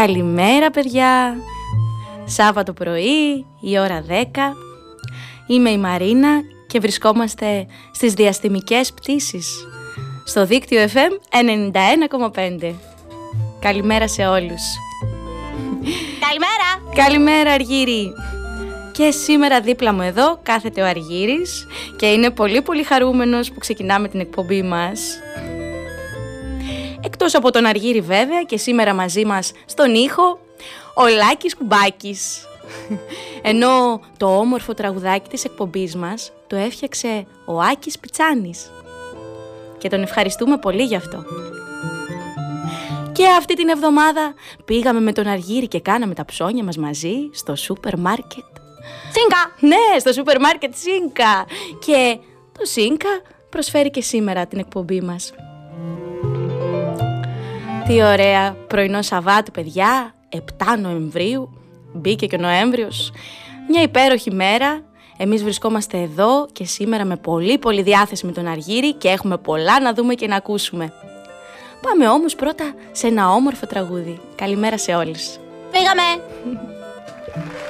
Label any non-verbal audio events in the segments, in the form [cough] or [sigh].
Καλημέρα παιδιά! Σάββατο πρωί, η ώρα 10. Είμαι η Μαρίνα και βρισκόμαστε στις διαστημικές πτήσεις στο δίκτυο FM 91,5. Καλημέρα σε όλους. Καλημέρα! Καλημέρα Αργύρι! Και σήμερα δίπλα μου εδώ κάθεται ο Αργύρης και είναι πολύ πολύ χαρούμενος που ξεκινάμε την εκπομπή μας. Εκτός από τον Αργύρι βέβαια και σήμερα μαζί μας στον ήχο, ο Λάκης Κουμπάκης. Ενώ το όμορφο τραγουδάκι της εκπομπής μας το έφτιαξε ο Άκης Πιτσάνης. Και τον ευχαριστούμε πολύ γι' αυτό. Και αυτή την εβδομάδα πήγαμε με τον Αργύρι και κάναμε τα ψώνια μας μαζί στο σούπερ μάρκετ. Σίνκα! Ναι, στο σούπερ μάρκετ Σίνκα! Και το Σίνκα προσφέρει και σήμερα την εκπομπή μας. Τι ωραία πρωινό Σαββάτου παιδιά, 7 Νοεμβρίου, μπήκε και ο Νοέμβριος. Μια υπέροχη μέρα, εμείς βρισκόμαστε εδώ και σήμερα με πολύ πολύ διάθεση με τον Αργύρι και έχουμε πολλά να δούμε και να ακούσουμε. Πάμε όμως πρώτα σε ένα όμορφο τραγούδι. Καλημέρα σε όλους. Πήγαμε! [laughs]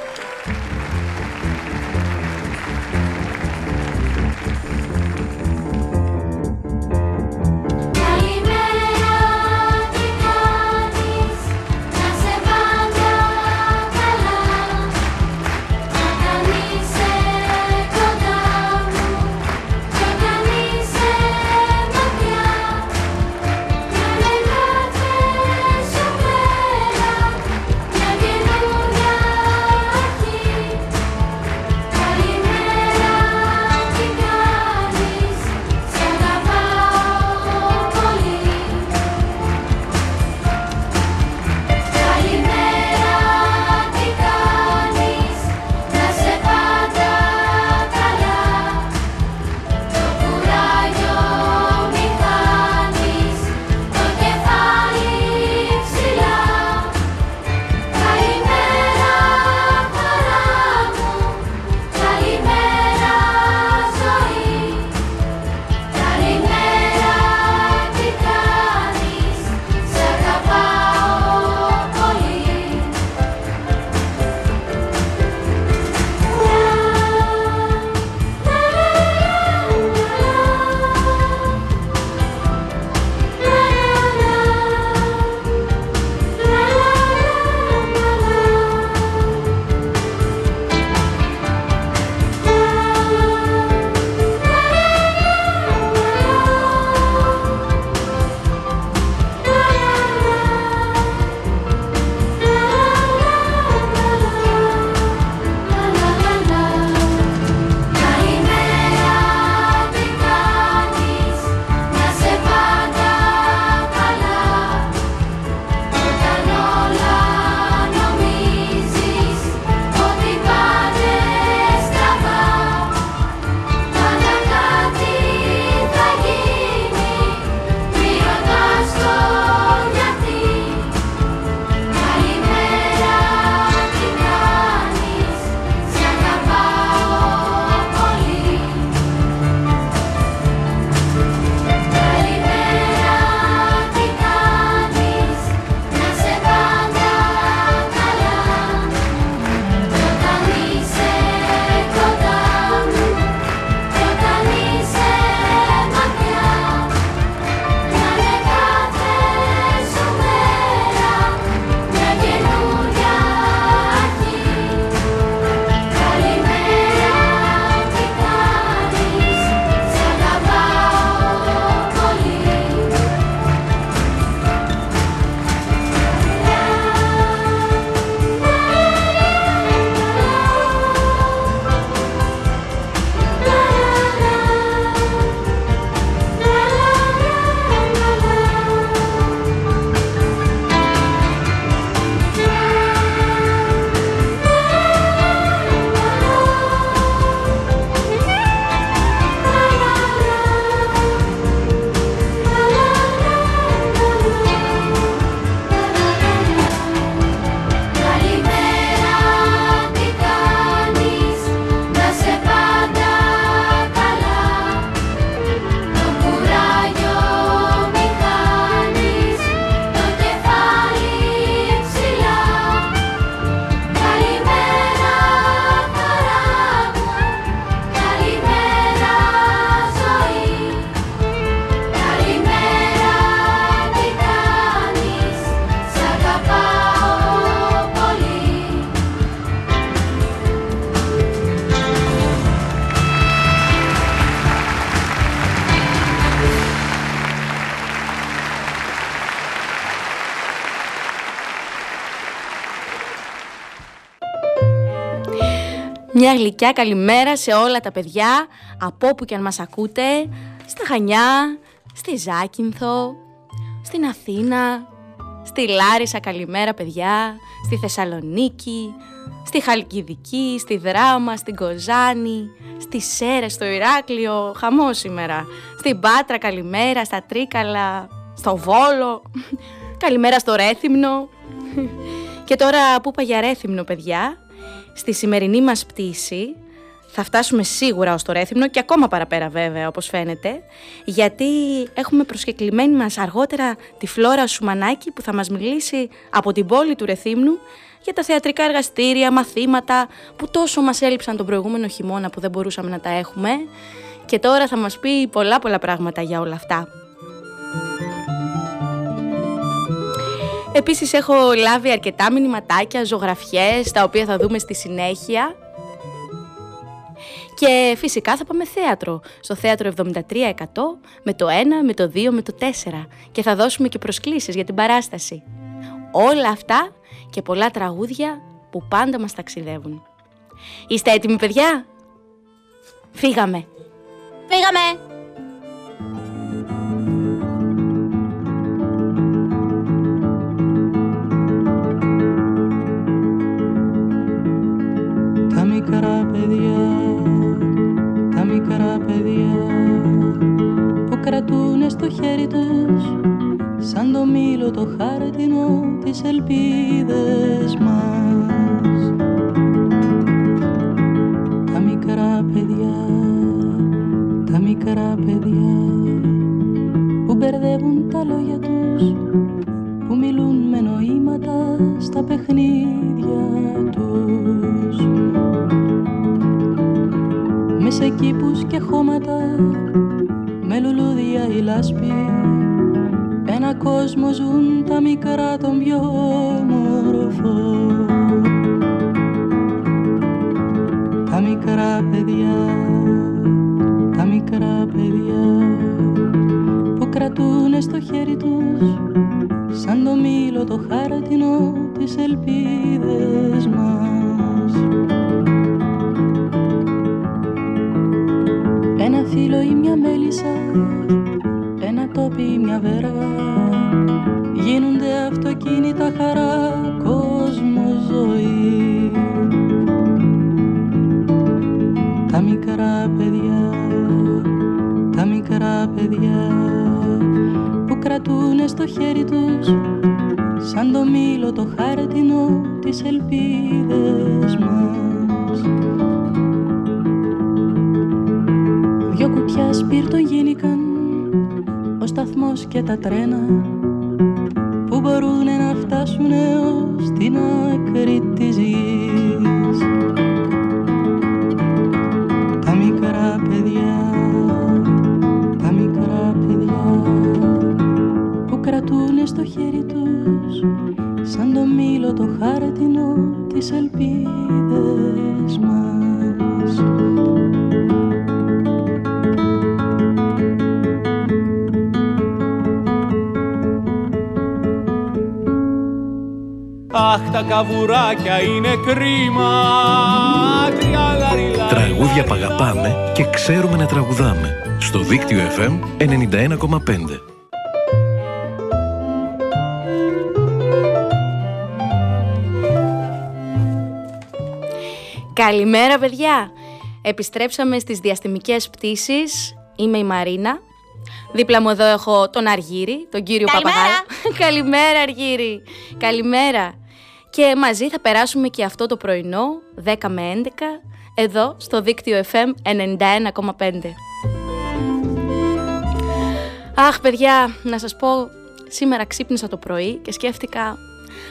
Μια γλυκιά καλημέρα σε όλα τα παιδιά, από όπου και αν μας ακούτε, στα Χανιά, στη Ζάκυνθο, στην Αθήνα, στη Λάρισα καλημέρα παιδιά, στη Θεσσαλονίκη, στη Χαλκιδική, στη Δράμα, στην Κοζάνη, στη Σέρε, στο Ηράκλειο, χαμός σήμερα, στην Πάτρα καλημέρα, στα Τρίκαλα, στο Βόλο, καλημέρα στο Ρέθυμνο. Και τώρα που είπα για Ρέθυμνο παιδιά, στη σημερινή μας πτήση θα φτάσουμε σίγουρα ως το Ρέθυμνο και ακόμα παραπέρα βέβαια όπως φαίνεται γιατί έχουμε προσκεκλημένη μας αργότερα τη Φλόρα Σουμανάκη που θα μας μιλήσει από την πόλη του Ρεθύμνου για τα θεατρικά εργαστήρια, μαθήματα που τόσο μας έλειψαν τον προηγούμενο χειμώνα που δεν μπορούσαμε να τα έχουμε και τώρα θα μας πει πολλά πολλά πράγματα για όλα αυτά. Επίσης έχω λάβει αρκετά μηνυματάκια, ζωγραφιές, τα οποία θα δούμε στη συνέχεια. Και φυσικά θα πάμε θέατρο, στο θέατρο 73% με το 1, με το 2, με το 4 και θα δώσουμε και προσκλήσεις για την παράσταση. Όλα αυτά και πολλά τραγούδια που πάντα μας ταξιδεύουν. Είστε έτοιμοι παιδιά; Φύγαμε! Φύγαμε! Χέρι τους σαν το μήλο το χάρτινο τις ελπίδες μας. Τα μικρά παιδιά, τα μικρά παιδιά που μπερδεύουν τα λόγια τους που μιλούν με νοήματα στα παιχνίδια τους. Μες σε κήπους και χώματα με λουλούδια η λάσπη. Ένα κόσμο ζουν τα μικρά των πιο μορφό Τα μικρά παιδιά, τα μικρά παιδιά που κρατούνε στο χέρι τους σαν το μήλο το χάρτινο τις ελπίδες μας Ένα φύλλο ή μια μέλισσα Ένα τόπι ή μια βέργα Γίνονται αυτοκίνητα χαρά Κόσμο ζωή. Τα μικρά παιδιά Τα μικρά παιδιά Που κρατούνε στο χέρι τους Σαν το μήλο το χάρτινο Τις ελπίδες μας Δυο κουτιά σπίρτο γίνηκαν Ο σταθμός και τα τρένα Που μπορούν να φτάσουν έως την άκρη της γης. Τα μικρά παιδιά Τα μικρά παιδιά Που κρατούν στο χέρι τους Σαν το μήλο το χάρτινο Τις ελπίδες τα καβουράκια είναι κρίμα Τραγούδια που αγαπάμε και ξέρουμε να τραγουδάμε Στο δίκτυο FM 91,5 Καλημέρα παιδιά! Επιστρέψαμε στις διαστημικές πτήσεις. Είμαι η Μαρίνα. Δίπλα μου εδώ έχω τον Αργύρι, τον κύριο Καλημέρα. Παπαγάλο. [laughs] Καλημέρα Αργύρι! Καλημέρα! Και μαζί θα περάσουμε και αυτό το πρωινό, 10 με 11, εδώ στο δίκτυο FM 91,5. Αχ παιδιά, να σας πω, σήμερα ξύπνησα το πρωί και σκέφτηκα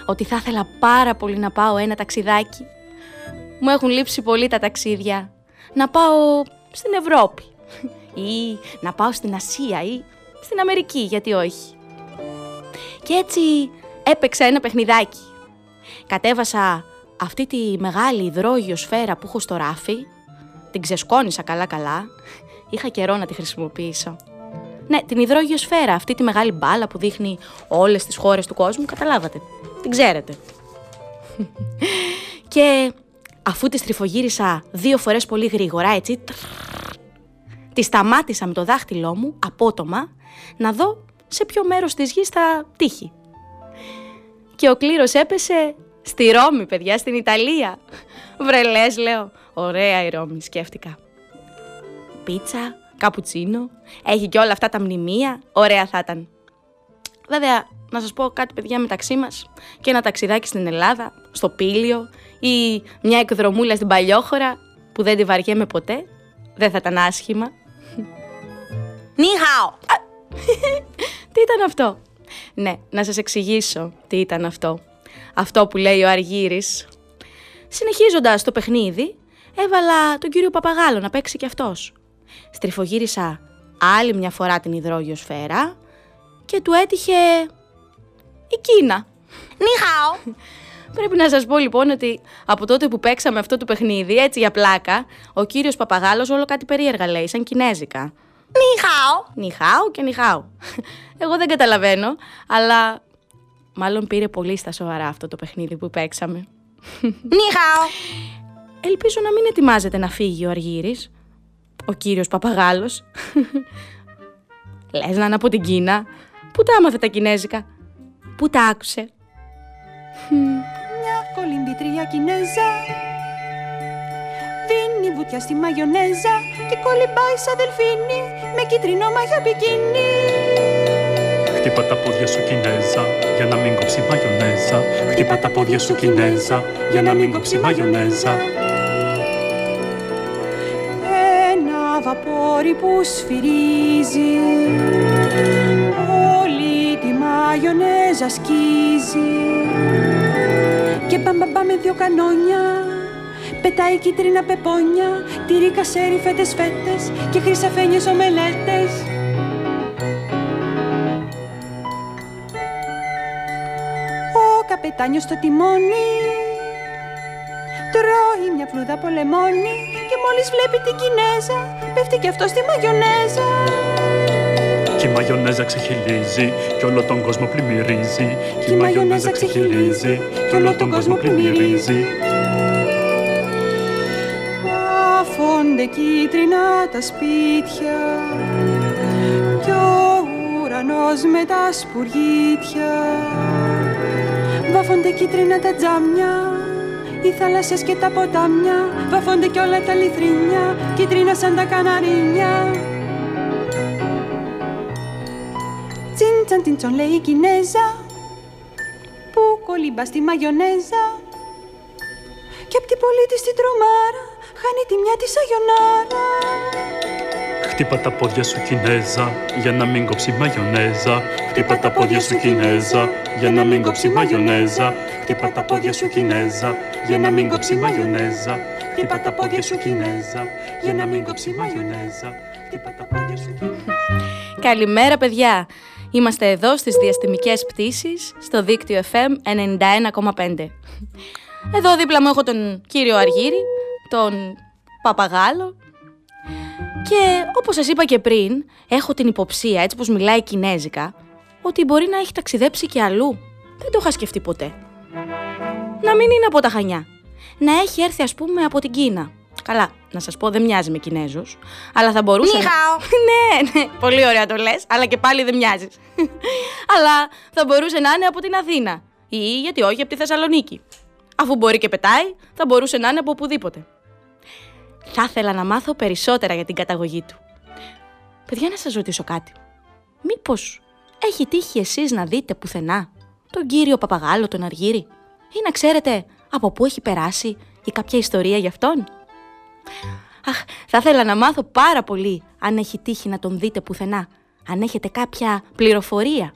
ότι θα ήθελα πάρα πολύ να πάω ένα ταξιδάκι. Μου έχουν λείψει πολύ τα ταξίδια. Να πάω στην Ευρώπη ή να πάω στην Ασία ή στην Αμερική, γιατί όχι. Και έτσι έπαιξα ένα παιχνιδάκι. Κατέβασα αυτή τη μεγάλη υδρόγειο σφαίρα που έχω στο ράφι, την ξεσκόνησα καλά-καλά, είχα καιρό να τη χρησιμοποιήσω. Ναι, την υδρόγειο σφαίρα, αυτή τη μεγάλη μπάλα που δείχνει όλες τις χώρες του κόσμου, καταλάβατε, την ξέρετε. [laughs] Και αφού τη τριφογύρισα δύο φορές πολύ γρήγορα, έτσι, τη σταμάτησα με το δάχτυλό μου, απότομα, να δω σε ποιο μέρος της γης θα τύχει. Και ο κλήρος έπεσε στη Ρώμη, παιδιά, στην Ιταλία. Βρελές, λέω. Ωραία η Ρώμη, σκέφτηκα. Πίτσα, καπουτσίνο, έχει και όλα αυτά τα μνημεία, ωραία θα ήταν. Βέβαια, να σας πω κάτι παιδιά μεταξύ μας και ένα ταξιδάκι στην Ελλάδα, στο Πήλιο ή μια εκδρομούλα στην Παλιόχώρα που δεν τη βαριέμαι ποτέ, δεν θα ήταν άσχημα. Νιχάω! [laughs] τι ήταν αυτό; Ναι, να σας εξηγήσω τι ήταν αυτό. Αυτό που λέει ο Αργύρης. Συνεχίζοντας το παιχνίδι, έβαλα τον κύριο Παπαγάλο να παίξει κι αυτός. Στριφογύρισα άλλη μια φορά την υδρόγειο σφαίρα και του έτυχε η Κίνα. Νιχάω! [laughs] Πρέπει να σας πω λοιπόν ότι από τότε που παίξαμε αυτό το παιχνίδι, έτσι για πλάκα, ο κύριος Παπαγάλος όλο κάτι περίεργα λέει, σαν κινέζικα. Νιχάω! Νιχάω και νιχάω. Εγώ δεν καταλαβαίνω, αλλά μάλλον πήρε πολύ στα σοβαρά αυτό το παιχνίδι που παίξαμε. [laughs] Νιχάω! Ελπίζω να μην ετοιμάζεται να φύγει ο Αργύρης, ο κύριος Παπαγάλος. Λες να είναι από την Κίνα. Πού τα άμαθε τα κινέζικα; Πού τα άκουσε; Μια κολυμπήτρια Κινέζα Δίνει βουτιά στη μαγιονέζα Και κολυμπάει σαν δελφίνι Με κίτρινο μαγιά μπικίνι Χτύπα τα πόδια σου Κινέζα Για να μην κόψει μαγιονέζα. Χτύπα τα πόδια σου Κινέζα Για να μην κόψει μαγιονέζα. Ένα βαπόρι που σφυρίζει Όλη τη μαγιονέζα σκίζει. Και μπαμπαμπά με δυο κανόνια Πετάει κίτρινα πεπόνια Τυρί κασέρι φέτες φέτες Και χρυσαφένιες ομελέτες Ο καπετάνιος στο τιμόνι. Τρώει μια φλούδα πολεμόνι Και μόλις βλέπει την Κινέζα Πέφτει κι αυτό στη μαγιονέζα. Κι η μαγιονέζα ξεχυλίζει Κι όλο τον κόσμο πλημμυρίζει. Κι η μαγιονέζα ξεχυλίζει Κι όλο τον κόσμο πλημμυρίζει. Βάφονται κίτρινα τα σπίτια Κι ο ουρανός με τα σπουργίτια Βάφονται κίτρινα τα τζάμια οι θάλασσες και τα ποτάμια. Βαφώνται κι όλα τα λιθρίνια Κίτρινα σαν τα καναρίνια. Τσιν τσαν τσον λέει η Κινέζα Που κολύμπα στη μαγιονέζα. Και απ' την πολίτη στην τρομάρα Χάνει τη μια της αγιονάρα Χτύπα τα πόδια σου Κινέζα Για να μην κόψει μαγιονέζα. Χτύπα τα πόδια σου Κινέζα Για να μην κόψει μαγιονέζα. Χτύπα τα πόδια σου Κινέζα Για να μην κόψει μαγιονέζα. Χτύπα τα πόδια σου Κινέζα Για να μην κόψει μαγιονέζα. Χτύπα τα πόδια σου Κινέζα. Καλημέρα παιδιά! Είμαστε εδώ στις διαστημικές πτήσεις στο δίκτυο FM 91,5. Εδώ δίπλα μου έχω τον κύριο Αργύρη, τον Παπαγάλο και όπως σας είπα και πριν, έχω την υποψία, έτσι πως μιλάει κινέζικα, ότι μπορεί να έχει ταξιδέψει και αλλού. Δεν το είχα σκεφτεί ποτέ. Να μην είναι από τα Χανιά. Να έχει έρθει ας πούμε από την Κίνα. Καλά, να σας πω δεν μοιάζει με Κινέζους, αλλά θα μπορούσε... να- [laughs] ναι, ναι, πολύ ωραία το λες, αλλά και πάλι δεν μοιάζεις. [laughs] αλλά θα μπορούσε να είναι από την Αθήνα ή γιατί όχι από τη Θεσσαλονίκη. Αφού μπορεί και πετάει, θα μπορούσε να είναι από οπουδήποτε. Θα ήθελα να μάθω περισσότερα για την καταγωγή του. Παιδιά, να σας ρωτήσω κάτι. Μήπως έχει τύχει εσείς να δείτε πουθενά τον κύριο Παπαγάλο, τον Αργύρη ή να ξέρετε από πού έχει περάσει ή κάποια ιστορία για αυτόν; Αχ, θα ήθελα να μάθω πάρα πολύ αν έχει τύχει να τον δείτε πουθενά, αν έχετε κάποια πληροφορία.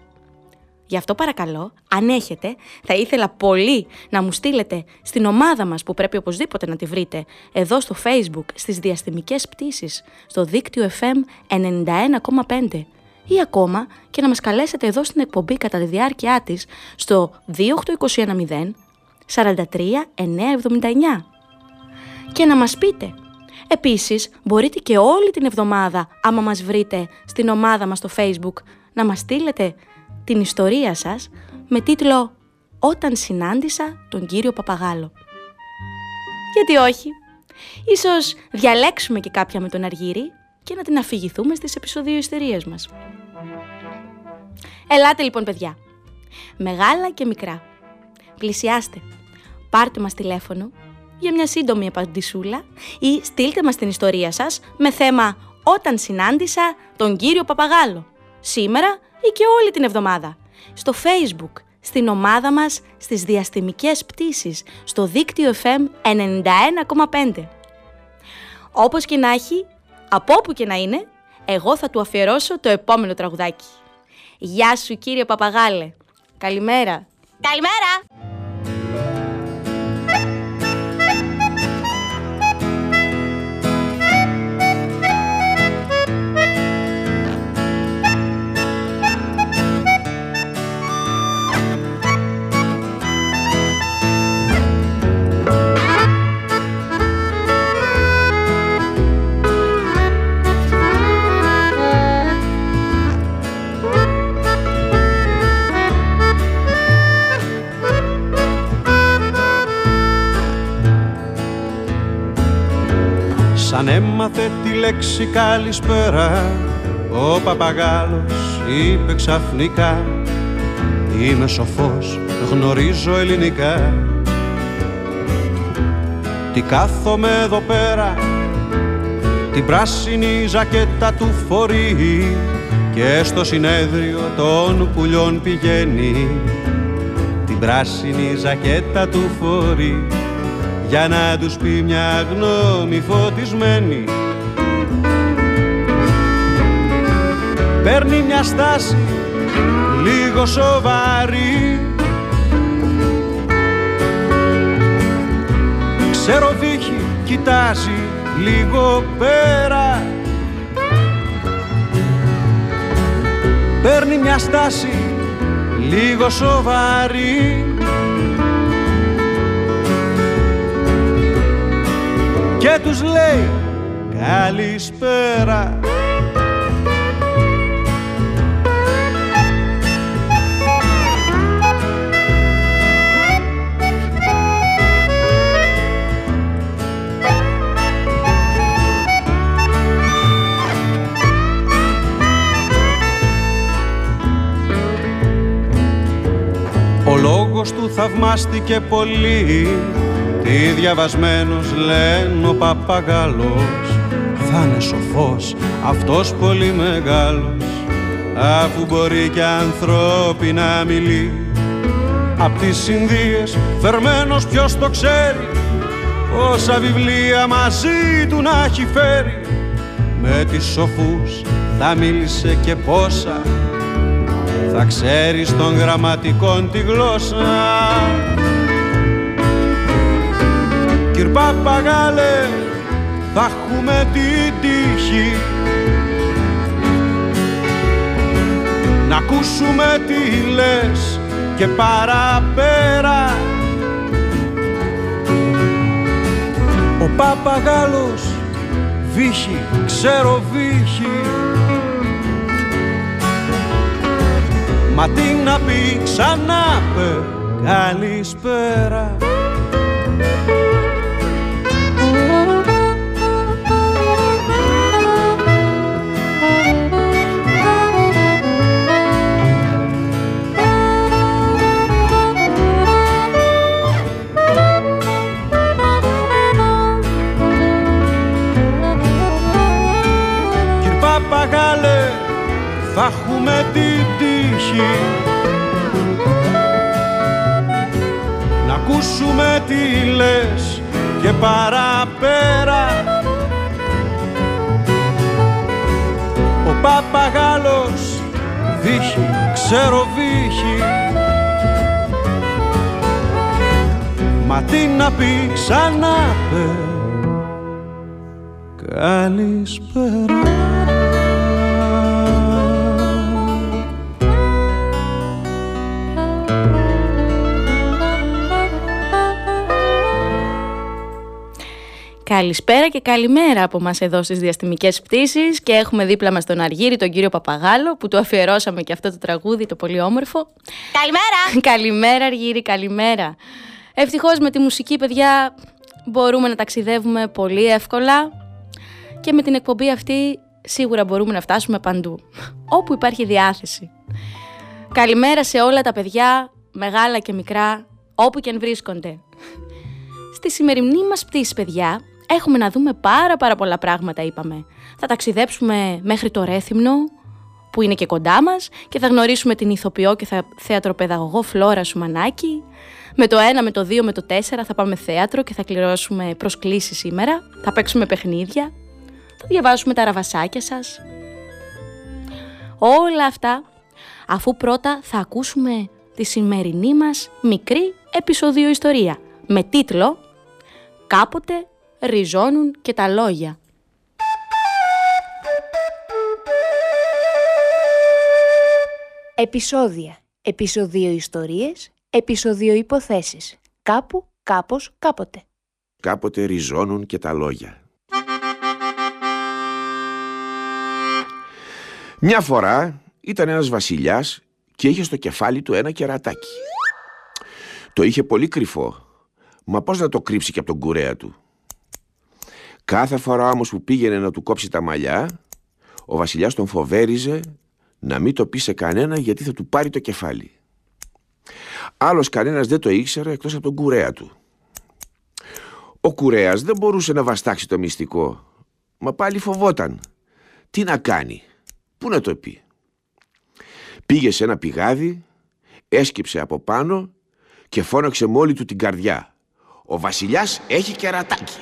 Γι' αυτό παρακαλώ, αν έχετε, θα ήθελα πολύ να μου στείλετε στην ομάδα μας που πρέπει οπωσδήποτε να τη βρείτε εδώ στο facebook στις διαστημικές πτήσεις στο δίκτυο FM 91,5 ή ακόμα και να μας καλέσετε εδώ στην εκπομπή κατά τη διάρκεια της στο 28210 43 979 και να μας πείτε. Επίσης, μπορείτε και όλη την εβδομάδα, άμα μας βρείτε στην ομάδα μας στο Facebook, να μας στείλετε την ιστορία σας με τίτλο «Όταν συνάντησα τον κύριο Παπαγάλο». Γιατί όχι; Ίσως διαλέξουμε και κάποια με τον Αργύρι και να την αφηγηθούμε στις επεισοδίου ιστερίες μας. Ελάτε λοιπόν παιδιά. Μεγάλα και μικρά. Πλησιάστε. Πάρτε μας τηλέφωνο για μια σύντομη απαντησούλα ή στείλτε μας την ιστορία σας με θέμα «Όταν συνάντησα τον κύριο Παπαγάλο» σήμερα ή και όλη την εβδομάδα. Στο Facebook, στην ομάδα μας, στις διαστημικές πτήσεις, στο δίκτυο FM 91,5. Όπως και να έχει, από όπου και να είναι, εγώ θα του αφιερώσω το επόμενο τραγουδάκι. Γεια σου κύριε Παπαγάλε. Καλημέρα. Καλημέρα! Σαν έμαθε τη λέξη καλησπέρα Ο παπαγάλος είπε ξαφνικά Είμαι σοφός, γνωρίζω ελληνικά Τι κάθομαι εδώ πέρα Την πράσινη ζακέτα του φορεί Και στο συνέδριο των πουλιών πηγαίνει. Την πράσινη ζακέτα του φορεί για να τους πει μια γνώμη φωτισμένη. Παίρνει μια στάση λίγο σοβαρή. Ξέρω δείχει, κοιτάζει λίγο πέρα. Παίρνει μια στάση λίγο σοβαρή και τους λέει καλησπέρα Ο λόγος του θαυμάστηκε πολύ τι διαβασμένος λένε ο παπαγάλος Θα είναι σοφός αυτός πολύ μεγάλος Αφού μπορεί και ανθρώπινα μιλεί Απ' τις Ινδίες φερμένος ποιος το ξέρει Πόσα βιβλία μαζί του να έχει φέρει. Με τις σοφούς θα μίλησε και πόσα Θα ξέρει των γραμματικών τη γλώσσα Κυρ Παπαγάλε θα έχουμε την τύχη. Να ακούσουμε τι λες και παραπέρα. Ο Παπαγάλος βύχει, ξέρω βύχει Μα τι να πει ξανά πε καλησπέρα θα έχουμε την τύχη. Να ακούσουμε τι λες και παραπέρα. Ο Παπαγάλος δίχει, ξέρω βύχει Μα τι να πει ξανά πε. Καλησπέρα Καλησπέρα και καλημέρα από μας εδώ στις διαστημικές πτήσεις και έχουμε δίπλα μας τον Αργύρι, τον κύριο Παπαγάλο που του αφιερώσαμε και αυτό το τραγούδι το πολύ όμορφο. Καλημέρα! [laughs] καλημέρα Αργύρι, καλημέρα. Ευτυχώς με τη μουσική παιδιά μπορούμε να ταξιδεύουμε πολύ εύκολα και με την εκπομπή αυτή σίγουρα μπορούμε να φτάσουμε παντού, όπου υπάρχει διάθεση. Καλημέρα σε όλα τα παιδιά, μεγάλα και μικρά, όπου και αν βρίσκονται. Στη σημερινή μας πτήση, παιδιά, έχουμε να δούμε πάρα πάρα πολλά πράγματα, είπαμε. Θα ταξιδέψουμε μέχρι το Ρέθυμνο, που είναι και κοντά μας, και θα γνωρίσουμε την ηθοποιό και θα θεατροπαιδαγωγό Φλόρα Σουμανάκη. Με το 1, με το 2, με το 4 θα πάμε θέατρο και θα κληρώσουμε προσκλήσεις σήμερα. Θα παίξουμε παιχνίδια. Θα διαβάσουμε τα ραβασάκια σας. Όλα αυτά, αφού πρώτα θα ακούσουμε τη σημερινή μας μικρή επεισόδιο ιστορία με τίτλο «Κάποτε ριζώνουν και τα λόγια». Επισόδια. Επισοδίο ιστορίες. Επισοδίο υποθέσεις. Κάπου, κάπως, κάποτε. Κάποτε ριζώνουν και τα λόγια. Μια φορά ήταν ένας βασιλιάς και είχε στο κεφάλι του ένα κερατάκι. Το είχε πολύ κρυφό, μα πώς να το κρύψει και από τον κουρέα του; Κάθε φορά όμως που πήγαινε να του κόψει τα μαλλιά, ο βασιλιάς τον φοβέριζε να μην το πει σε κανένα γιατί θα του πάρει το κεφάλι. Άλλος κανένας δεν το ήξερε εκτός από τον κουρέα του. Ο κουρέας δεν μπορούσε να βαστάξει το μυστικό, μα πάλι φοβόταν. Τι να κάνει, πού να το πει. Πήγε σε ένα πηγάδι, έσκυψε από πάνω και φώναξε μόλι του την καρδιά. Ο βασιλιάς έχει κερατάκι.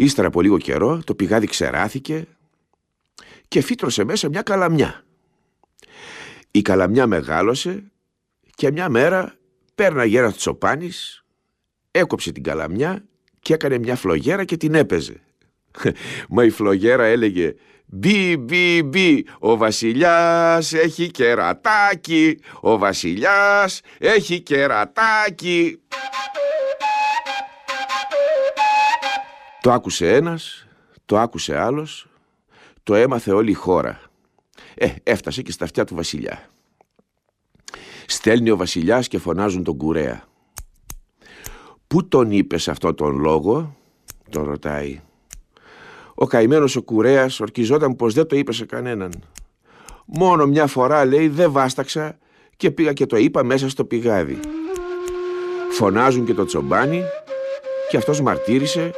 Ύστερα από λίγο καιρό το πηγάδι ξεράθηκε και φύτρωσε μέσα μια καλαμιά. Η καλαμιά μεγάλωσε και μια μέρα πέρναγε ένας τσοπάνης, έκοψε την καλαμιά και έκανε μια φλογέρα και την έπαιζε. [laughs] Μα η φλογέρα έλεγε «Μπι, μπι, μπι, ο βασιλιάς έχει κερατάκι, ο βασιλιάς έχει κερατάκι». Το άκουσε ένας, το άκουσε άλλος, το έμαθε όλη η χώρα. Ε, έφτασε και στα αυτιά του βασιλιά. Στέλνει ο βασιλιάς και φωνάζουν τον κουρέα. Πού τον είπες σε αυτόν τον λόγο, τον ρωτάει. Ο καημένος ο κουρέας ορκιζόταν πως δεν το είπε σε κανέναν. Μόνο μια φορά λέει δεν βάσταξα και πήγα και το είπα μέσα στο πηγάδι. Φωνάζουν και το τσομπάνι και αυτός μαρτύρησε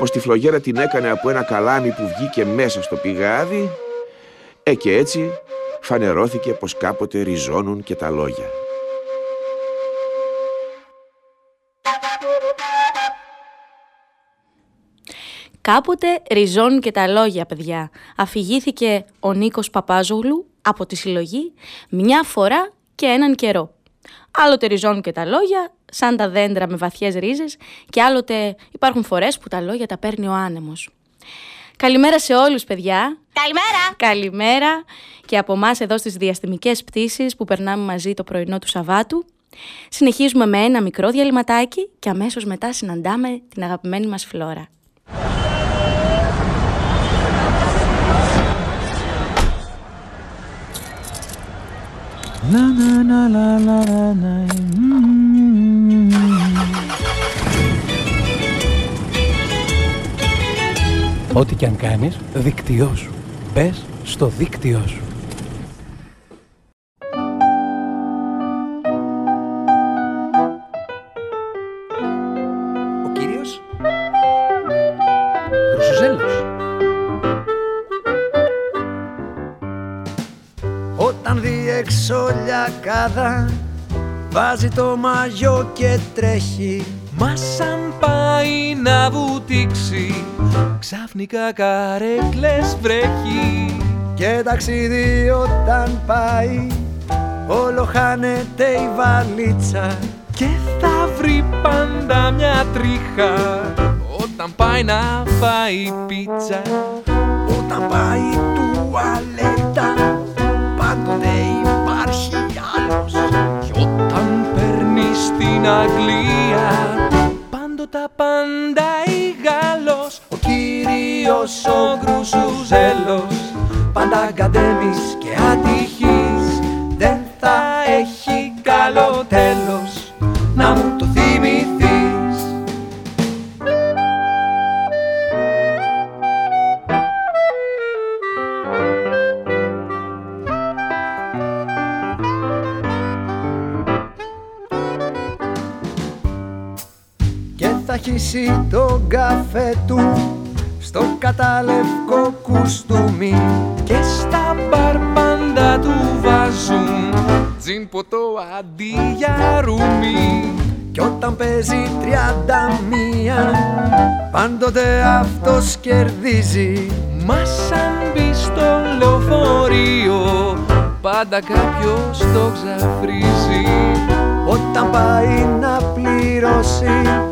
πως τη φλογέρα την έκανε από ένα καλάμι που βγήκε μέσα στο πηγάδι ε και έτσι φανερώθηκε πως κάποτε ριζώνουν και τα λόγια. Κάποτε ριζώνουν και τα λόγια, παιδιά. Αφηγήθηκε ο Νίκος Παπάζογλου από τη συλλογή μια φορά και έναν καιρό. Άλλοτε ριζώνουν και τα λόγια, σαν τα δέντρα με βαθιές ρίζες και άλλοτε υπάρχουν φορές που τα λόγια τα παίρνει ο άνεμος. Καλημέρα σε όλους παιδιά. Καλημέρα. Καλημέρα και από εμάς εδώ στις διαστημικές πτήσεις που περνάμε μαζί το πρωινό του Σαββάτου. Συνεχίζουμε με ένα μικρό διαλυματάκι και αμέσως μετά συναντάμε την αγαπημένη μας Φλόρα. Ό,τι και αν κάνεις, δίκτυό σου. Μπες στο δίκτυό σου. Ο κύριος Ρουσουζέλος. Όταν δει έξω λιακάδα Βάζει το μαγιό και τρέχει Μα σαν πάει να βουτήξει Ξαφνικά καρέκλες βρέχει. Και ταξίδι όταν πάει Όλο χάνεται η βαλίτσα. Και θα βρει πάντα μια τρίχα Όταν πάει να φάει πίτσα. Όταν πάει τουαλέτα Πάντοτε υπάρχει άλλος. Κι όταν παίρνει στην Αγγλία Πάντοτε απαντάει Γάλλος Ο κύριος ο Γκρουσουζέλος Πάντα γκαντέμις και ατυχής Δεν θα έχει καλό τέλος χύσει τον καφέ του στο κατάλευκο κουστούμι και στα μπαρ πάντα του βάζουν τζιν ποτό αντί για ρούμι. Κι όταν παίζει τριάντα μία πάντοτε αυτός κερδίζει. Μα σαν μπει στο λεωφορείο πάντα κάποιος το ξαφρίζει. Όταν πάει να πληρώσει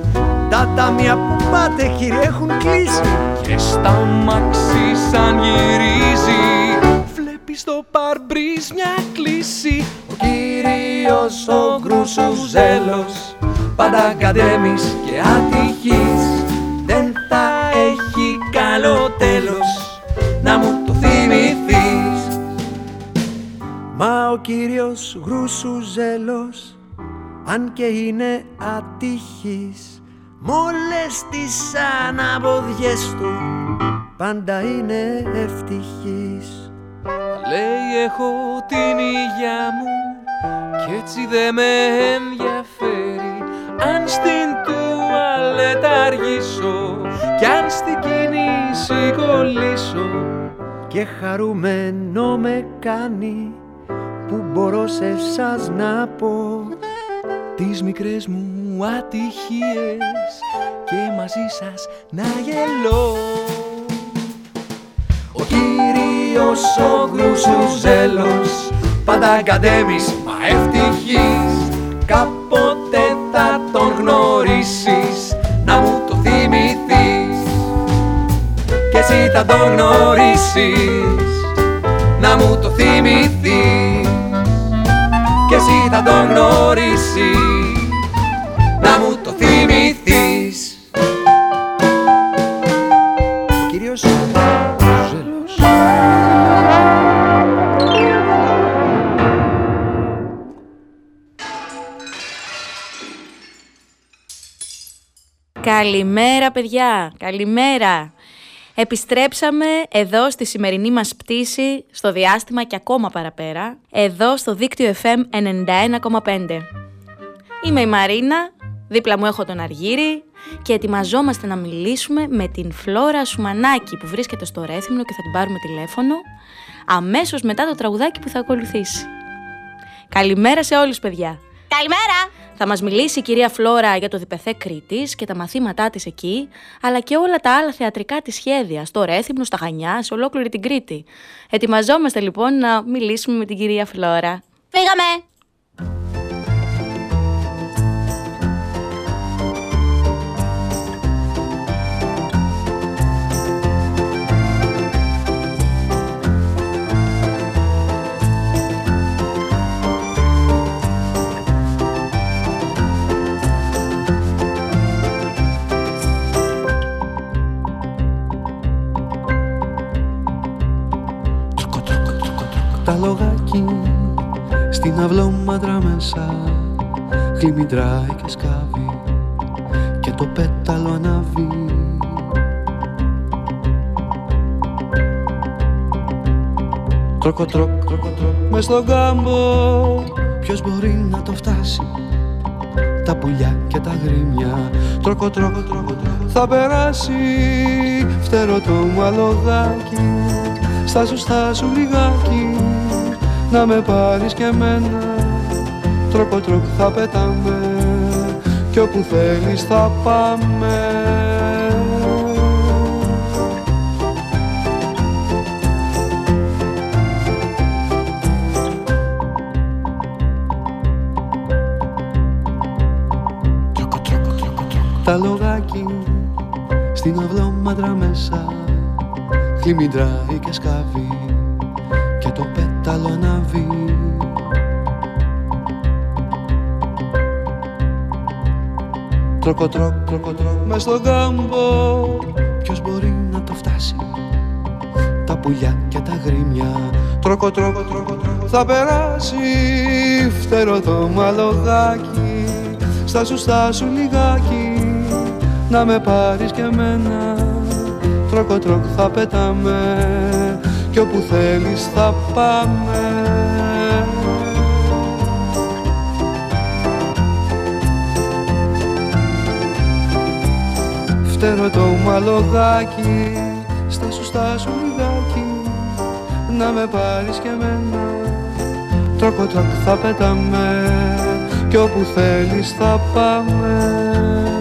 τα ταμεία που πάτε κύριε έχουν κλείσει. Και στα μάξι σαν γυρίζει Βλέπεις το παρμπρίζ μια κλίση. Ο κύριος ο Γκρουσουζέλος Πάντα κατέμεις και ατυχής. Δεν θα έχει καλό τέλος Να μου το θυμηθείς. Μα ο κύριος Γκρουσουζέλος Αν και είναι ατυχής Μ' όλες τις αναποδιές του πάντα είναι ευτυχής. Λέει έχω την υγειά μου κι έτσι δε με ενδιαφέρει. Αν στην τουαλέτα αργήσω κι αν στην κίνηση κολλήσω και χαρούμενο με κάνει που μπορώ σε εσάς να πω τις μικρές μου ατυχίες και μαζί σας να γελώ. Ο κύριος ο Γρουσουζέλος πάντα κατέμεις μα ευτυχής. Κάποτε θα τον γνωρίσεις να μου το θυμηθείς. Και εσύ θα τον γνωρίσεις να μου το θυμηθείς. Και εσύ θα τον γνωρίσεις. να μου το θυμηθείς Ο κύριος Ζέλος Καλημέρα παιδιά, καλημέρα. Επιστρέψαμε εδώ στη σημερινή μας πτήση, στο διάστημα και ακόμα παραπέρα, εδώ στο δίκτυο FM 91,5. Είμαι η Μαρίνα, δίπλα μου έχω τον Αργύρι και ετοιμαζόμαστε να μιλήσουμε με την Φλόρα Σουμανάκη που βρίσκεται στο Ρέθυμνο και θα την πάρουμε τηλέφωνο αμέσως μετά το τραγουδάκι που θα ακολουθήσει. Καλημέρα σε όλους παιδιά. Καλημέρα! Θα μας μιλήσει η κυρία Φλόρα για το διπεθέ Κρήτης και τα μαθήματά της εκεί, αλλά και όλα τα άλλα θεατρικά της σχέδια, στο Ρέθυμνο, στα Χανιά, σε ολόκληρη την Κρήτη. Ετοιμαζόμαστε λοιπόν να μιλήσουμε με την κυρία Φλόρα. Φύγαμε! Στην αυλόμαντρα μέσα Χλιμιντράει και σκάβει και το πέταλο ανάβει. Τρόκο τρόκ, μες στον κάμπο. Ποιος μπορεί να το φτάσει; Τα πουλιά και τα γρήμια. Τρόκο τρόκο, τρόκο, θα περάσει. Φτερό το μαλογάκι Στάσου, στάσου λιγάκι Να με πάρεις και εμένα Τρόκο τρόκ θα πετάμε Κι όπου θέλεις θα πάμε. Τα λογάκι στην αυλόμαντρα μέσα Χλιμιντράει και σκάβει. και το πέταλο ανάβει Τρόκο τρόκ, τρόκο τρόκ, μες στον κάμπο Ποιος μπορεί να το φτάσει; Τα πουλιά και τ' αγρίμια. Τρόκο τρόκο, τρόκο, τρόκο θα περάσει Φτερωτό μ' αλογάκι Στάσου, στάσου λιγάκι. Να με πάρεις και εμένα. Τρόκο τρόκ θα πετάμε Κι όπου θέλεις θα πάμε. Φτερώ το μαλογάκι Στα σου στάσου λιγάκι Να με πάρεις και εμένα. Τρακ θα πετάμε Κι όπου θέλεις θα πάμε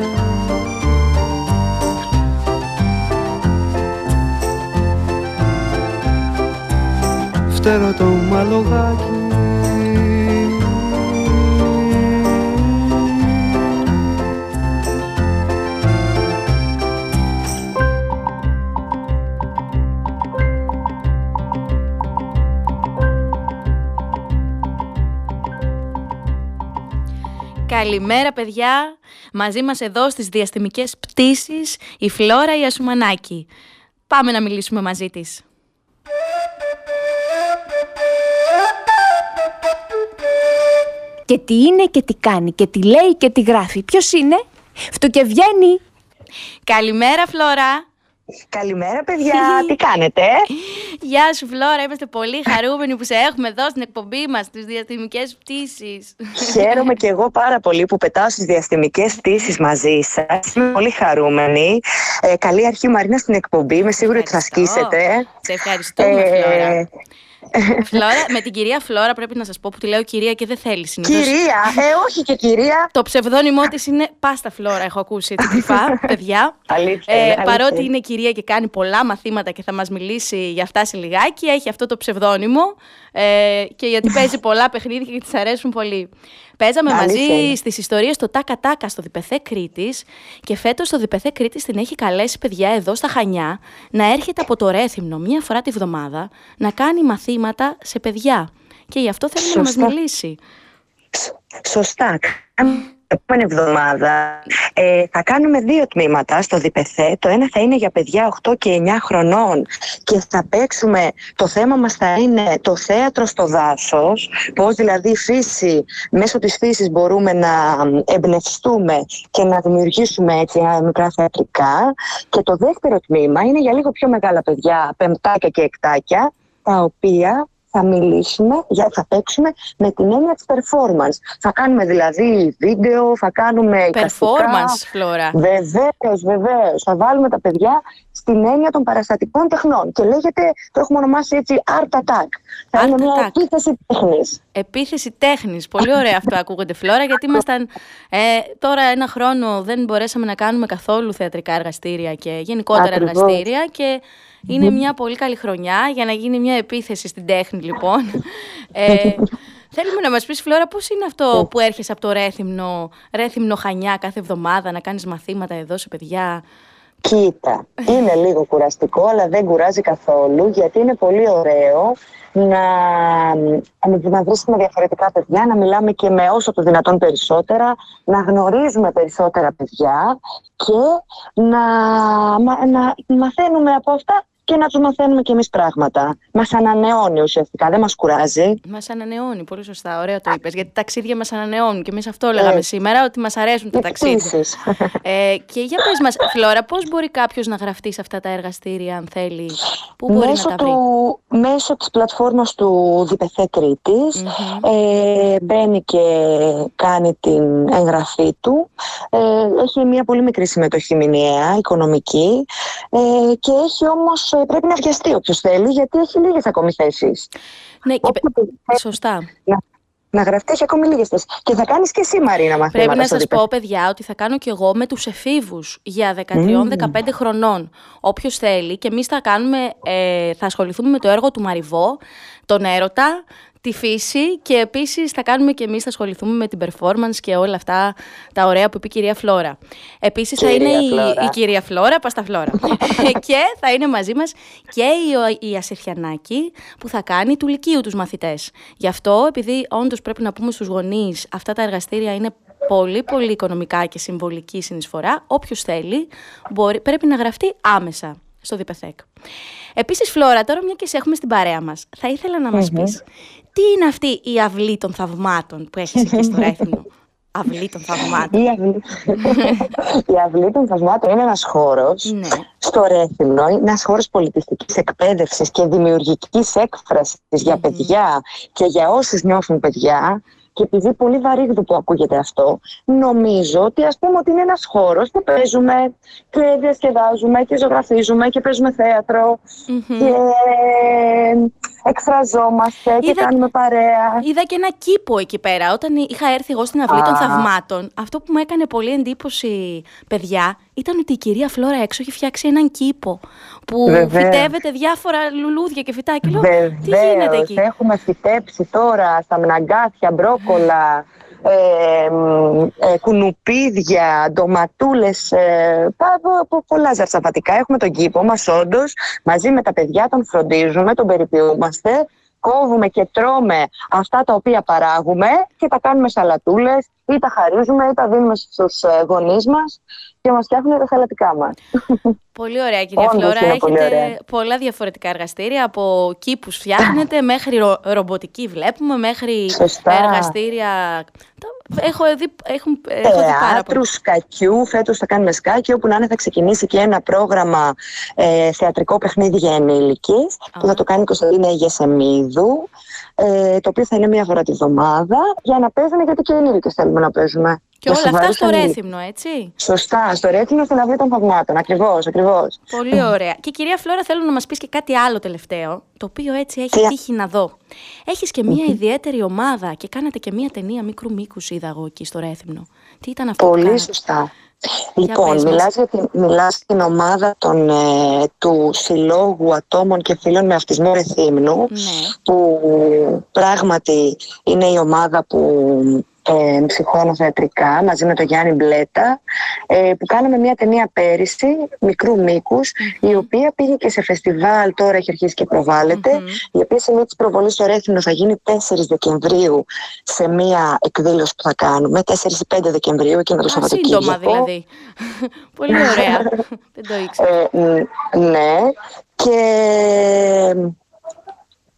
Φτερώ το μαλογάκι Καλημέρα παιδιά, μαζί μας εδώ στις διαστημικές πτήσεις η Φλόρα η Ασουμανάκη. Πάμε να μιλήσουμε μαζί της. Και τι είναι και τι κάνει και τι λέει και τι γράφει. Ποιος είναι; βγαίνει. Καλημέρα Φλόρα. Καλημέρα παιδιά, τι κάνετε; [laughs] Γεια σου Φλόρα, είμαστε πολύ χαρούμενοι που σε έχουμε εδώ στην εκπομπή μας στις διαστημικές πτήσεις. Χαίρομαι και εγώ πάρα πολύ που πετάω στις διαστημικές πτήσεις μαζί σας. Είμαι πολύ χαρούμενη. Ε, Καλή αρχή Μαρίνα στην εκπομπή, είμαι σίγουρη ότι θα σκίσετε Σε ευχαριστούμε ε, Φλόρα Φλόρα, με την κυρία Φλόρα πρέπει να σας πω που τη λέω κυρία και δεν θέλει συνήθως. Κυρία, ε, όχι και κυρία. Το ψευδόνυμό της είναι Πάστα Φλόρα, έχω ακούσει έτσι κρυφά, [laughs] παιδιά. Αλήθεια, ε, Παρότι είναι κυρία και κάνει πολλά μαθήματα και θα μας μιλήσει για αυτά σε λιγάκι, έχει αυτό το ψευδόνυμο ε, και γιατί παίζει πολλά παιχνίδια και τη αρέσουν πολύ. Παίζαμε μαζί στις ιστορίες στο Τάκα Τάκα στο Διπεθέ Κρήτης και φέτος το Διπεθέ Κρήτης την έχει καλέσει παιδιά εδώ στα Χανιά να έρχεται από το Ρέθυμνο μία φορά τη βδομάδα να κάνει μαθήματα σε παιδιά. Και γι' αυτό θέλουμε να μας μιλήσει. Σωστά επόμενη εβδομάδα ε, θα κάνουμε δύο τμήματα στο ΔΠΘ. Το ένα θα είναι για παιδιά 8 και 9 χρονών και θα παίξουμε, το θέμα μας θα είναι το θέατρο στο δάσος, πώς δηλαδή η φύση, μέσω της φύσης μπορούμε να εμπνευστούμε και να δημιουργήσουμε έτσι μικρά θεατρικά. Και το δεύτερο τμήμα είναι για λίγο πιο μεγάλα παιδιά, πεμπτάκια και εκτάκια, τα οποία θα μιλήσουμε, για, θα παίξουμε με την έννοια της performance. Θα κάνουμε δηλαδή βίντεο, θα κάνουμε Performance, Φλόρα. Βεβαίως, βεβαίως. Θα βάλουμε τα παιδιά στην έννοια των παραστατικών τεχνών. Και λέγεται, το έχουμε ονομάσει έτσι, Art Attack. Θα είναι μια επίθεση τέχνης. Επίθεση τέχνης. Πολύ ωραία αυτό ακούγεται, Φλόρα, γιατί ήμασταν ε, τώρα ένα χρόνο δεν μπορέσαμε να κάνουμε καθόλου θεατρικά εργαστήρια και γενικότερα εργαστήρια και είναι μια πολύ καλή χρονιά για να γίνει μια επίθεση στην τέχνη, λοιπόν. ε, θέλουμε να μας πεις, Φλόρα, πώς είναι αυτό που έρχεσαι από το Ρέθυμνο, Ρέθυμνο Χανιά κάθε εβδομάδα να κάνεις μαθήματα εδώ σε παιδιά; Κοίτα, είναι λίγο κουραστικό, αλλά δεν κουράζει καθόλου, γιατί είναι πολύ ωραίο να, να βρίσκουμε διαφορετικά παιδιά, να μιλάμε και με όσο το δυνατόν περισσότερα, να γνωρίζουμε περισσότερα παιδιά και να, να μαθαίνουμε από αυτά και να τους μαθαίνουμε κι εμείς πράγματα. Μας ανανεώνει ουσιαστικά, δεν μας κουράζει. Μας ανανεώνει, πολύ σωστά. Ωραία το είπες. Γιατί τα ταξίδια μας ανανεώνουν. Και εμείς αυτό λέγαμε σήμερα, ότι μας αρέσουν τα ταξίδια. [laughs] ε, και για πες μας, Φλόρα, πώς μπορεί κάποιος να γραφτεί σε αυτά τα εργαστήρια, αν θέλει, Πού μπορεί μέσω να τα βρει; Του, μέσω της πλατφόρμας του Διπεθέ Κρήτης. ε, μπαίνει και κάνει την εγγραφή του. Ε, έχει μια πολύ μικρή συμμετοχή μηνιαία, οικονομική. Ε, και έχει όμως ε, πρέπει να βιαστεί όποιος θέλει, γιατί έχει λίγες ακόμη θέσεις. Ναι, και... σωστά. Να, να γραφτεί, έχει ακόμη λίγες θέσεις. Και θα κάνεις και εσύ, Μαρίνα, μαθήματα. Πρέπει να σας πω, παιδιά, ότι θα κάνω κι εγώ με τους εφήβους για 13-15 χρονών. Όποιος θέλει, και εμείς θα, κάνουμε, ε, θα ασχοληθούμε με το έργο του Μαριβό, τον έρωτα, τη φύση και επίσης θα κάνουμε και εμείς, θα ασχοληθούμε με την performance και όλα αυτά τα ωραία που είπε η κυρία Φλόρα. Επίσης θα είναι η, η, κυρία Φλόρα, πας Φλόρα. [laughs] και θα είναι μαζί μας και η, η Ασερχιανάκη που θα κάνει του Λυκείου τους μαθητές. Γι' αυτό, επειδή όντως πρέπει να πούμε στους γονείς, αυτά τα εργαστήρια είναι πολύ πολύ οικονομικά και συμβολική συνεισφορά, όποιος θέλει μπορεί, πρέπει να γραφτεί άμεσα στο ΔΠΘΕΚ. Επίσης, Φλόρα, τώρα μια και σε έχουμε στην παρέα μας, θα ήθελα να μας πεις τι είναι αυτή η αυλή των θαυμάτων που έχεις εκεί στο [laughs] Ρέθινο. Αυλή των θαυμάτων. Η αυλή, [laughs] η αυλή των θαυμάτων είναι ένας χώρος ναι. στο Ρέθινο, είναι ένας χώρος πολιτιστικής εκπαίδευσης και δημιουργικής έκφρασης για παιδιά και για όσους νιώθουν παιδιά και επειδή πολύ βαρύγδου που ακούγεται αυτό, νομίζω ότι ας πούμε ότι είναι ένας χώρος που παίζουμε και διασκεδάζουμε και ζωγραφίζουμε και παίζουμε θέατρο και εκφραζόμαστε και Είδα- κάνουμε παρέα. Είδα και ένα κήπο εκεί πέρα. Όταν είχα έρθει εγώ στην αυλή των Α. θαυμάτων, αυτό που μου έκανε πολύ εντύπωση, παιδιά, ήταν ότι η κυρία Φλόρα έξω έχει φτιάξει έναν κήπο που Βεβαίως. φυτεύεται διάφορα λουλούδια και φυτά. Και λέω, τι γίνεται Βεβαίως, εκεί; έχουμε φυτέψει τώρα στα μναγκάθια, μπρόκολα, ε, μ, ε, κουνουπίδια, ντοματούλες, ε, πα- πο- πο- πολλά ζαρσαβατικά. Έχουμε τον κήπο μας όντως, μαζί με τα παιδιά τον φροντίζουμε, τον περιποιούμαστε, κόβουμε και τρώμε αυτά τα οποία παράγουμε και τα κάνουμε σαλατούλες ή τα χαρίζουμε ή τα δίνουμε στους ε, γονείς μας και μας φτιάχνουν τα σαλατικά μας. Πολύ ωραία, κυρία Όντως Φλόρα. είναι πολύ Έχετε ωραία. πολλά διαφορετικά εργαστήρια. Από κήπους φτιάχνετε, μέχρι ρο- ρομποτική βλέπουμε, μέχρι Σωστά. εργαστήρια. Τα- Έχω δει, έχουν, έχω δει πάρα πολύ. Θεάτρους, σκακιού. Φέτος θα κάνουμε σκάκι. Όπου να είναι, θα ξεκινήσει και ένα πρόγραμμα ε, θεατρικό παιχνίδι για ενήλικες που θα το κάνει η Κωνσταντίνα Γεσεμίδου. Ε, το οποίο θα είναι μία φορά της βδομάδα για να παίζουμε, γιατί και ενήλικες θέλουμε να παίζουμε. Και Για όλα αυτά σοβαρούς στο ενήλικες. Ρέθυμνο, έτσι. Σωστά, στο Ρέθυμνο στην Αυλή των Θαυμάτων. Ακριβώς, ακριβώς. Πολύ ωραία. Και κυρία Φλόρα, θέλω να μας πεις και κάτι άλλο τελευταίο, το οποίο έτσι έχει Τι; τύχει να δω. Έχεις και μια ιδιαίτερη ομάδα και κάνατε και μια ταινία μικρού μήκους, είδα εγώ εκεί στο Ρέθυμνο. Τι ήταν αυτό που Πολύ κάνατε; σωστά. Για Λοιπόν, πες μας. μιλάς για την, μιλάς για την ομάδα των, ε, του Συλλόγου Ατόμων και Φίλων με Αυτισμό Ρεθύμνου Ναι. που πράγματι είναι η ομάδα που ε, ψυχώνω θεατρικά μαζί με τον Γιάννη Μπλέτα ε, που κάναμε μια ταινία πέρυσι μικρού μήκους, η οποία πήγε και σε φεστιβάλ τώρα έχει αρχίσει και προβάλλεται η οποία σημεία της προβολής στο Ρέθυμνο θα γίνει 4 Δεκεμβρίου σε μια εκδήλωση που θα κάνουμε 4 ή 5 Δεκεμβρίου εκείνο το Α, Σαββατοκύριακο σύντομα δηλαδή. [laughs] Πολύ ωραία. [laughs] Δεν το ήξερα. ε, μ, ναι. Και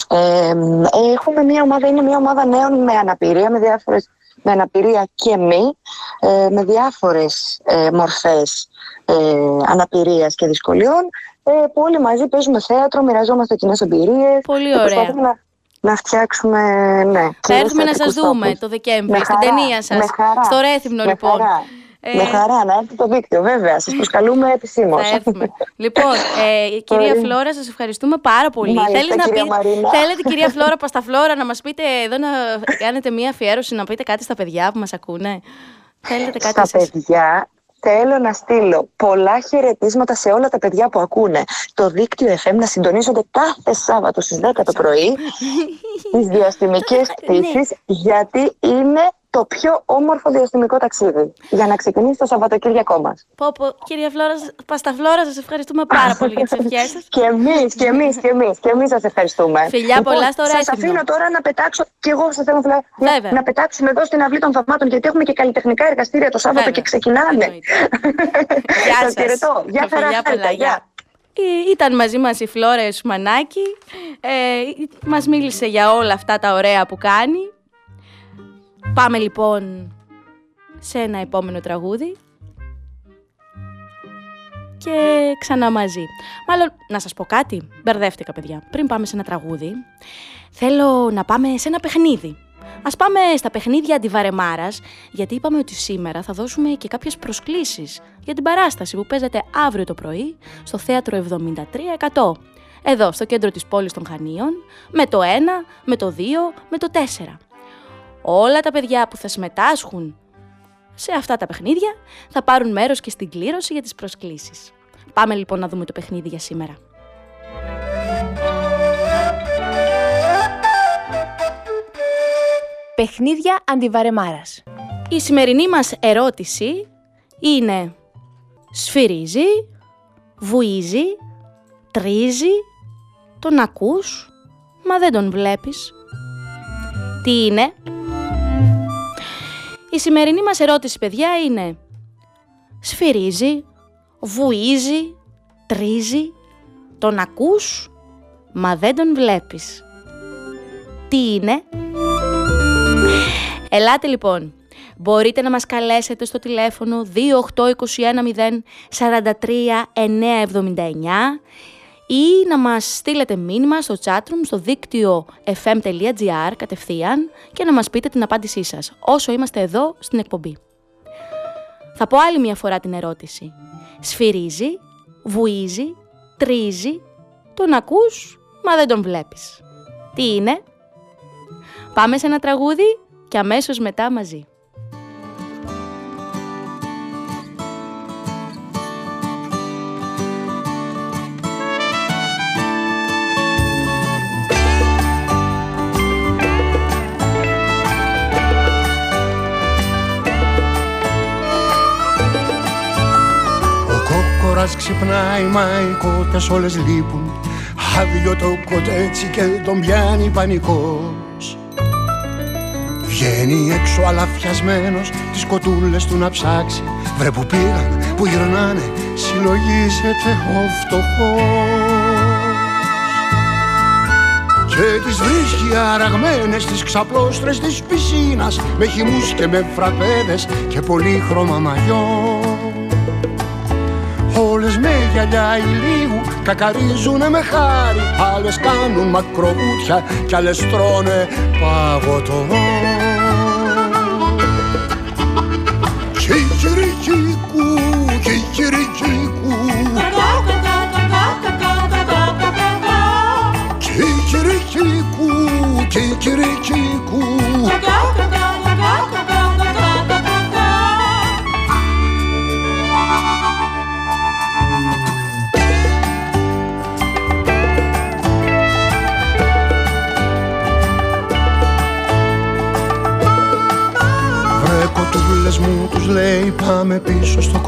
ε, μ, έχουμε μια ομάδα, είναι μια ομάδα νέων με αναπηρία, με διάφορες με αναπηρία και μη, ε, με διάφορες ε, μορφές ε, αναπηρίας και δυσκολιών, ε, που όλοι μαζί παίζουμε θέατρο, μοιραζόμαστε κοινές εμπειρίες. Πολύ και ωραία. προσπαθούμε Να, να φτιάξουμε, ναι. Θα κοινούς έρθουμε να σας θεατρικούς δούμε τόπους. το Δεκέμβρη, Με στην χαρά, ταινία με σας. χαρά, Στο Ρέθυμνο, με λοιπόν. Χαρά. Ε, Με χαρά, να έρθει το δίκτυο, βέβαια. Σας προσκαλούμε επισήμως. Θα έρθουμε. λοιπόν, ε, κυρία Πολύ. Φλόρα, σας ευχαριστούμε πάρα πολύ. Μάλιστα, Θέλεις να κυρία πείτε, Μαρίνα. θέλετε, κυρία Φλόρα Πασταφλόρα, να μας πείτε εδώ να κάνετε μία αφιέρωση, να πείτε κάτι στα παιδιά που μας ακούνε; Θέλετε κάτι Στα εσείς; παιδιά θέλω να στείλω πολλά χαιρετίσματα σε όλα τα παιδιά που ακούνε το δίκτυο FM να συντονίζονται κάθε Σάββατο στις 10 το πρωί [laughs] τις διαστημικές πτήσεις γιατί είναι το πιο όμορφο διαστημικό ταξίδι για να ξεκινήσει το Σαββατοκύριακό μας. Πω, πω, κυρία Φλόρας, Πασταφλόρα, σας ευχαριστούμε πάρα πολύ για τις ευχές σας. Και εμείς, και εμείς, και εμείς, και εμείς σας ευχαριστούμε. Φιλιά πολλά στο Σας Ρέθυμνο. αφήνω τώρα να πετάξω, και εγώ σας θέλω φιλά, Βέβαια. να, να πετάξουμε εδώ στην Αυλή των Θαυμάτων, γιατί έχουμε και καλλιτεχνικά εργαστήρια το Σάββατο Βέβαια. και ξεκινάνε. [laughs] Γεια Σας σας. χαιρετώ. Γεια χαρά, Φιλιά χάρηκα. πολλά, Γεια. γεια. Ε, Ήταν μαζί μας η Φλόρα Σουμανάκη. Ε, μας μίλησε για όλα αυτά τα ωραία που κάνει. Πάμε λοιπόν σε ένα επόμενο τραγούδι. Και ξανά μαζί. Μάλλον, να σας πω κάτι. Μπερδεύτηκα, παιδιά. Πριν πάμε σε ένα τραγούδι, θέλω να πάμε σε ένα παιχνίδι. Ας πάμε στα παιχνίδια αντιβαρεμάρας, γιατί είπαμε ότι σήμερα θα δώσουμε και κάποιες προσκλήσεις για την παράσταση που παίζεται αύριο το πρωί στο Θέατρο 73%. Εδώ, στο κέντρο της πόλης των Χανίων, με το 1, με το 2, με το 4. Όλα τα παιδιά που θα συμμετάσχουν σε αυτά τα παιχνίδια θα πάρουν μέρος και στην κλήρωση για τις προσκλήσεις. Πάμε λοιπόν να δούμε το παιχνίδι για σήμερα. Παιχνίδια αντιβαρεμάρας. Η σημερινή μας ερώτηση είναι σφυρίζει, βουίζει, τρίζει, τον ακούς, μα δεν τον βλέπεις. Τι είναι; Η σημερινή μας ερώτηση, παιδιά, είναι σφυρίζει, βουίζει, τρίζει, τον ακούς, μα δεν τον βλέπεις. Τι είναι; Ελάτε λοιπόν. Μπορείτε να μας καλέσετε στο τηλέφωνο 28210 43 979 ή να μας στείλετε μήνυμα στο chatroom στο δίκτυο fm.gr κατευθείαν και να μας πείτε την απάντησή σας, όσο είμαστε εδώ στην εκπομπή. Θα πω άλλη μια φορά την ερώτηση. Σφυρίζει, βουίζει, τρίζει, τον ακούς, μα δεν τον βλέπεις. Τι είναι; Πάμε σε ένα τραγούδι και αμέσως μετά μαζί. Ώρας ξυπνάει μα οι κότες όλες λείπουν. Άδειο το κοτέτσι και τον πιάνει πανικός. Βγαίνει έξω αλαφιασμένος τις κοτούλες του να ψάξει. Βρε που πήγαν, που γυρνάνε, συλλογίζεται ο φτωχός. Και τις βρίσκει αραγμένες τις ξαπλώστρες της πισίνας Με χυμούς και με φραπέδες και πολύχρωμα μαγιός Όλες με γυαλιά ηλίου κακαρίζουνε με χάρη. Άλλες κάνουν μακροβούτια κι άλλες τρώνε παγωτό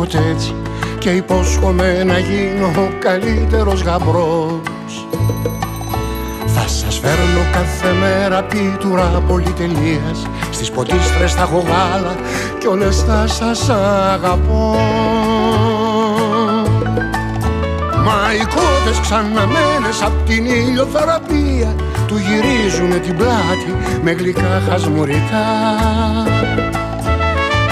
πίσω στο κοτέτσι και υπόσχομαι να γίνω ο καλύτερος γαμπρός. Θα σας φέρνω κάθε μέρα πίτουρα πολυτελείας Στις ποτίστρες θα έχω γάλα κι όλες θα σας αγαπώ. Μα οι κότες ξαναμένες απ' την ηλιοθεραπεία Του γυρίζουνε την πλάτη με γλυκά χασμουριτά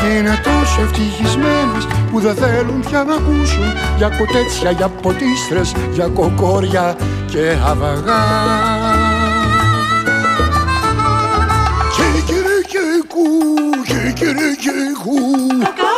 είναι τόσο ευτυχισμένες που δεν θέλουν πια να ακούσουν για κοτέτσια, για ποτίστρες, για κοκόρια και αβαγά. Κικυρικικού, κικυρικικού Κικυρικικού,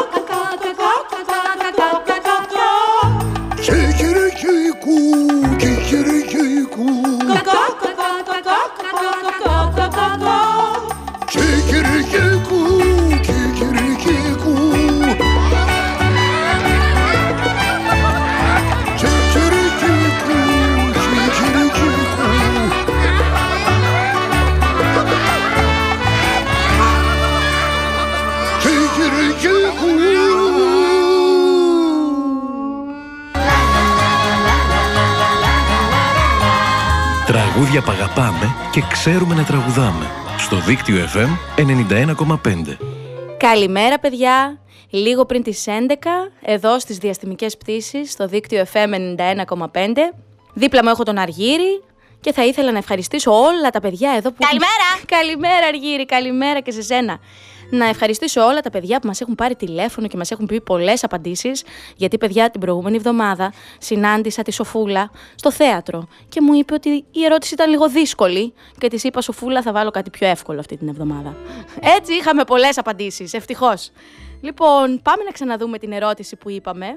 Τραγούδια παγαπάμε και ξέρουμε να τραγουδάμε. Στο δίκτυο FM 91,5. Καλημέρα παιδιά! Λίγο πριν τις 11, εδώ στις διαστημικές πτήσεις, στο δίκτυο FM 91,5. Δίπλα μου έχω τον Αργύρι και θα ήθελα να ευχαριστήσω όλα τα παιδιά εδώ που... Καλημέρα! Καλημέρα Αργύρι, καλημέρα και σε σένα! Να ευχαριστήσω όλα τα παιδιά που μας έχουν πάρει τηλέφωνο και μας έχουν πει πολλές απαντήσεις. Γιατί, παιδιά, την προηγούμενη εβδομάδα συνάντησα τη Σοφούλα στο θέατρο και μου είπε ότι η ερώτηση ήταν λίγο δύσκολη και της είπα Σοφούλα θα βάλω κάτι πιο εύκολο αυτή την εβδομάδα. Έτσι είχαμε πολλές απαντήσεις, ευτυχώς. Λοιπόν, πάμε να ξαναδούμε την ερώτηση που είπαμε.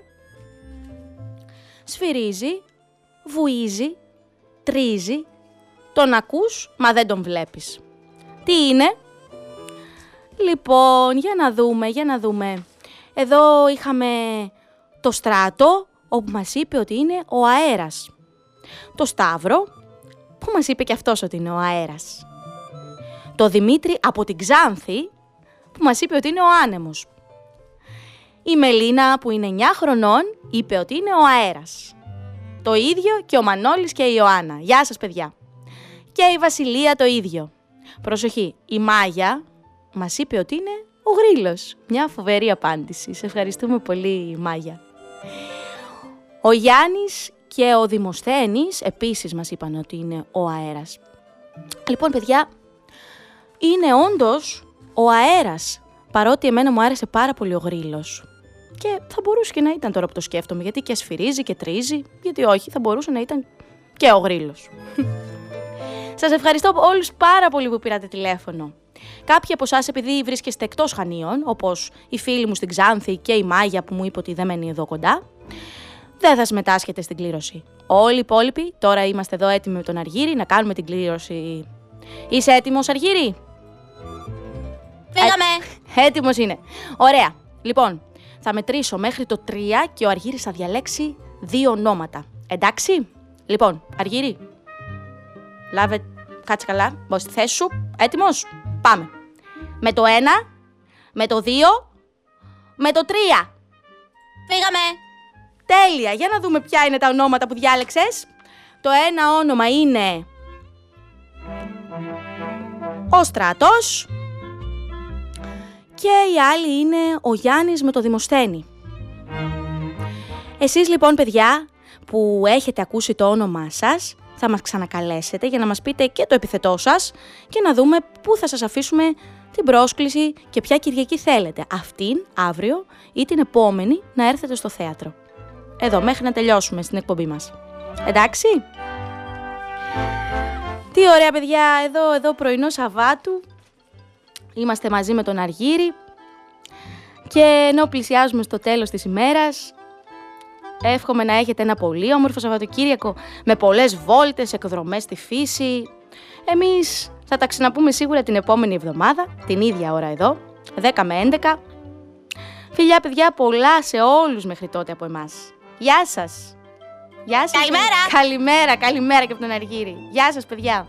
Σφυρίζει, βουίζει, τρίζει, τον ακούς μα δεν τον βλέπεις. Τι είναι; Λοιπόν, για να δούμε, για να δούμε. Εδώ είχαμε το στράτο, όπου μας είπε ότι είναι ο αέρας. Το Σταύρο, που μας είπε και αυτός ότι είναι ο αέρας. Το Δημήτρη από την Ξάνθη, που μας είπε ότι είναι ο άνεμος. Η Μελίνα, που είναι 9 χρονών, είπε ότι είναι ο αέρας. Το ίδιο και ο Μανώλης και η Ιωάννα. Γεια σας, παιδιά. Και η Βασιλεία το ίδιο. Προσοχή, η Μάγια, μας είπε ότι είναι ο γρίλος. Μια φοβερή απάντηση. Σε ευχαριστούμε πολύ Μάγια. Ο Γιάννης και ο Δημοσθένης επίσης μας είπαν ότι είναι ο αέρας. Λοιπόν παιδιά, είναι όντως ο αέρας, παρότι εμένα μου άρεσε πάρα πολύ ο γρίλος. Και θα μπορούσε και να ήταν τώρα που το σκέφτομαι, γιατί και ασφυρίζει και τρίζει, γιατί όχι, θα μπορούσε να ήταν Και ο γρίλος. [laughs] Σας ευχαριστώ όλους πάρα πολύ που πήρατε τηλέφωνο. Κάποιοι από εσάς, επειδή βρίσκεστε εκτός Χανίων, όπως οι φίλοι μου στην Ξάνθη και η Μάγια που μου είπε ότι δεν μένει εδώ κοντά, δεν θα συμμετάσχετε στην κλήρωση. Όλοι οι υπόλοιποι, τώρα είμαστε εδώ έτοιμοι με τον Αργύρι να κάνουμε την κλήρωση. Είσαι έτοιμος, Αργύρι; Φύγαμε! Ε, Έτοιμος είναι. Ωραία. Λοιπόν, θα μετρήσω μέχρι το 3 και ο Αργύρης θα διαλέξει δύο ονόματα. Εντάξει; Λοιπόν, Αργύρι, λάβε, κάτσε καλά, μπω στη θέση σου. Έτοιμος; Πάμε. Με το 1, με το 2, με το 3. Φύγαμε! Τέλεια. Για να δούμε ποια είναι τα ονόματα που διάλεξες. Το ένα όνομα είναι ο Στράτος και η άλλη είναι ο Γιάννης με το Δημοσθένη. Εσείς λοιπόν παιδιά που έχετε ακούσει το όνομά σας θα μας ξανακαλέσετε για να μας πείτε και το επιθετό σας και να δούμε πού θα σας αφήσουμε την πρόσκληση και ποια Κυριακή θέλετε. Αυτήν, αύριο ή την επόμενη να έρθετε στο θέατρο. Εδώ μέχρι να τελειώσουμε στην εκπομπή μας. Εντάξει; Τι ωραία παιδιά, εδώ, εδώ πρωινό Σαββάτου. Είμαστε μαζί με τον Αργύρι. Και ενώ πλησιάζουμε στο τέλος της ημέρας, εύχομαι να έχετε ένα πολύ όμορφο Σαββατοκύριακο με πολλές βόλτες, εκδρομές στη φύση. Εμείς θα τα ξαναπούμε σίγουρα την επόμενη εβδομάδα, την ίδια ώρα εδώ, 10 με 11. Φιλιά παιδιά, πολλά σε όλους μέχρι τότε από εμάς. Γεια σας! Γεια σας! Καλημέρα. Καλημέρα, καλημέρα και από τον Αργύρι. Γεια σας παιδιά!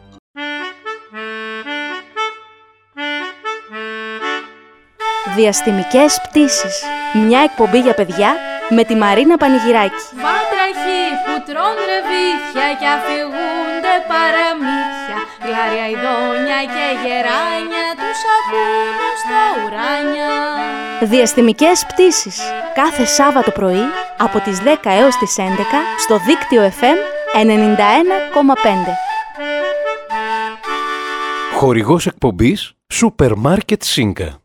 Διαστημικές πτήσεις. Μια εκπομπή για παιδιά με τη Μαρίνα Πανηγυράκη. Βάτραχοι που τρώνε ρεβίθια και αφηγούνται παραμύθια Γλάρια ειδόνια και γεράνια τους ακούνε στα ουράνια Διαστημικές πτήσεις. Κάθε Σάββατο πρωί από τις 10 έως τις 11 στο δίκτυο FM 91,5. Χορηγός εκπομπής Σούπερ Μάρκετ Σίνκα.